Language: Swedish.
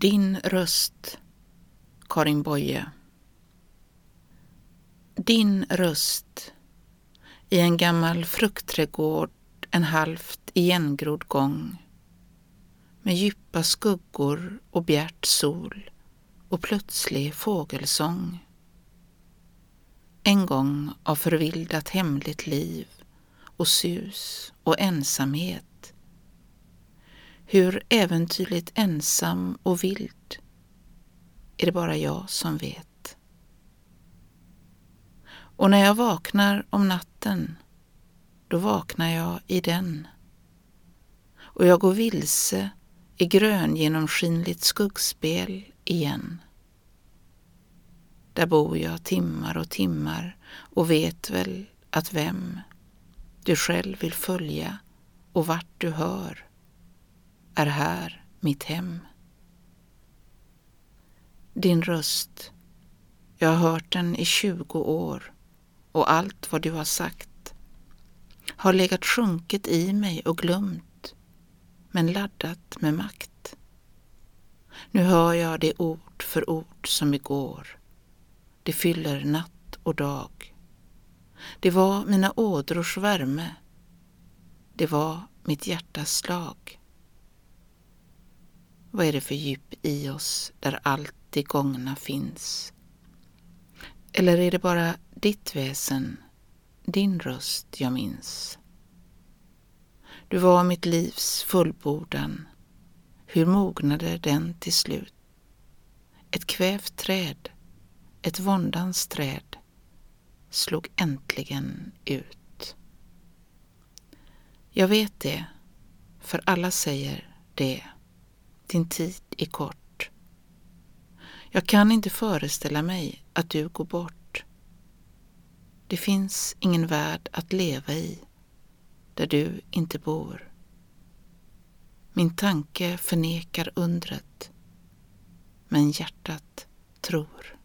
Din röst, Karin Boye. Din röst i en gammal fruktträdgård en halvt igengrodd gång med djupa skuggor och bjärt sol och plötslig fågelsång. En gång av förvildat hemligt liv och sus och ensamhet hur äventyrligt ensam och vild är det bara jag som vet. Och när jag vaknar om natten, då vaknar jag i den. Och jag går vilse i gröngenomskinligt skuggspel igen. Där bor jag timmar och timmar och vet väl att vem du själv vill följa och vart du hör är här mitt hem. Din röst, jag har hört den i tjugo år och allt vad du har sagt har legat sjunket i mig och glömt, men laddat med makt. Nu hör jag det ord för ord som igår. Det fyller natt och dag. Det var mina ådrors värme. Det var mitt hjärtas slag. Vad är det för djup i oss där allt det gångna finns? Eller är det bara ditt väsen, din röst jag minns? Du var mitt livs fullbordan. Hur mognade den till slut? Ett kvävt träd, ett våndans träd, slog äntligen ut. Jag vet det, för alla säger det din tid är kort. Jag kan inte föreställa mig att du går bort. Det finns ingen värld att leva i där du inte bor. Min tanke förnekar undret, men hjärtat tror.